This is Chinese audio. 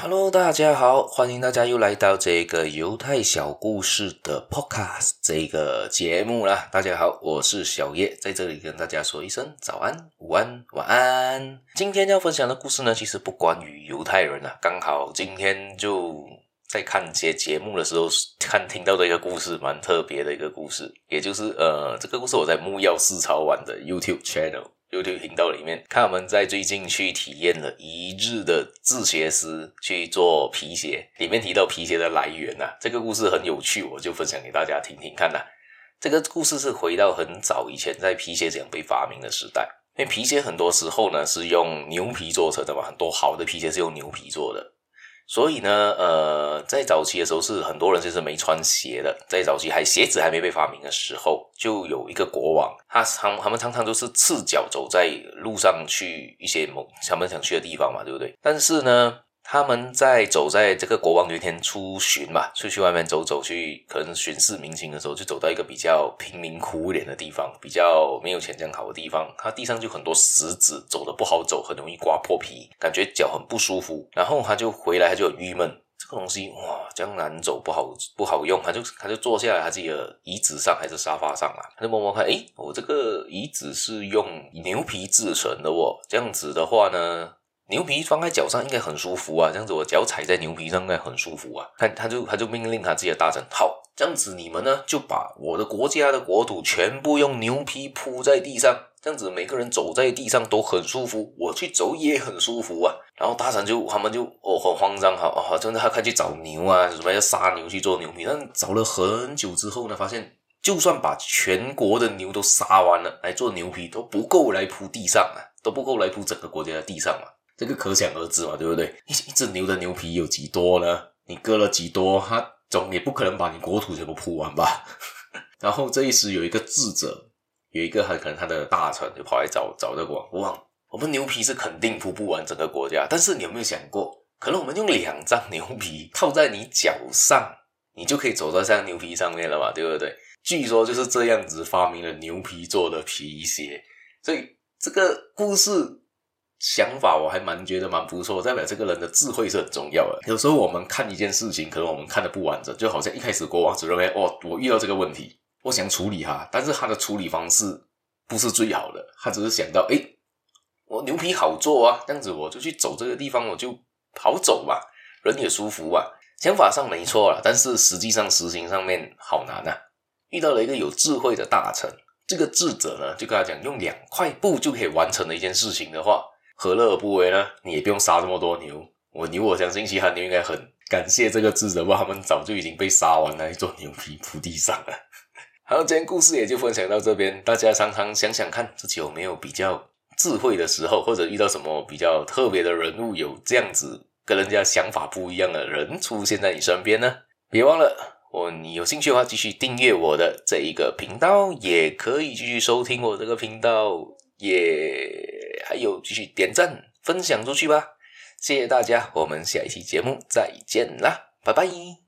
Hello，大家好，欢迎大家又来到这个犹太小故事的 Podcast 这个节目啦。大家好，我是小叶，在这里跟大家说一声早安、午安、晚安。今天要分享的故事呢，其实不关于犹太人啊，刚好今天就在看些节目的时候，看听到的一个故事，蛮特别的一个故事，也就是呃，这个故事我在木曜四超玩的 YouTube Channel。YouTube 频道里面，看我们在最近去体验了一日的制鞋师去做皮鞋，里面提到皮鞋的来源呐、啊，这个故事很有趣，我就分享给大家听听看呐、这个故事是回到很早以前，在皮鞋怎样被发明的时代，因为皮鞋很多时候呢是用牛皮做成的嘛，很多好的皮鞋是用牛皮做的。所以呢，呃，在早期的时候是很多人就是没穿鞋的。在早期还鞋子还没被发明的时候，就有一个国王，他常他们常常都是赤脚走在路上去一些某他们想去的地方嘛，对不对？但是呢。他们在走在这个国王有一天出巡嘛，出去外面走走去，可能巡视民情的时候，就走到一个比较贫民窟一点的地方，比较没有钱这样好的地方。他地上就很多石子，走的不好走，很容易刮破皮，感觉脚很不舒服。然后他就回来，他就很郁闷，这个东西哇，这样难走，不好不好用。他就他就坐下来，他自己的椅子上还是沙发上啊，他就摸摸看，诶，我这个椅子是用牛皮制成的哦，这样子的话呢。牛皮放在脚上应该很舒服啊，这样子我脚踩在牛皮上应该很舒服啊。他他就他就命令他自己的大臣，好，这样子你们呢就把我的国家的国土全部用牛皮铺在地上，这样子每个人走在地上都很舒服，我去走也很舒服啊。然后大臣就他们就哦很慌张，好啊，真的他开去找牛啊，什么要杀牛去做牛皮，但找了很久之后呢，发现就算把全国的牛都杀完了来做牛皮都不够来铺地上啊，都不够来铺整个国家的地上嘛。这个可想而知嘛，对不对？一一只牛的牛皮有几多呢？你割了几多，它总也不可能把你国土全部铺完吧？然后这一时有一个智者，有一个很可能他的大臣就跑来找找这个国王，我们牛皮是肯定铺不完整个国家，但是你有没有想过，可能我们用两张牛皮套在你脚上，你就可以走在这张牛皮上面了嘛，对不对？据说就是这样子发明了牛皮做的皮鞋，所以这个故事。想法我还蛮觉得蛮不错，代表这个人的智慧是很重要的。有时候我们看一件事情，可能我们看的不完整，就好像一开始国王只认为，哦，我遇到这个问题，我想处理它，但是他的处理方式不是最好的，他只是想到，诶，我牛皮好做啊，这样子我就去走这个地方，我就好走嘛，人也舒服啊。想法上没错啦，但是实际上实行上面好难啊。遇到了一个有智慧的大臣，这个智者呢，就跟他讲，用两块布就可以完成的一件事情的话。何乐而不为呢？你也不用杀这么多牛。我牛，我相信其他牛应该很感谢这个智者吧？他们早就已经被杀完了，做牛皮铺地上了。好，今天故事也就分享到这边。大家常常想想看，自己有没有比较智慧的时候，或者遇到什么比较特别的人物，有这样子跟人家想法不一样的人出现在你身边呢？别忘了，我你有兴趣的话，继续订阅我的这一个频道，也可以继续收听我这个频道，也。还有，继续点赞分享出去吧！谢谢大家，我们下一期节目再见啦，拜拜。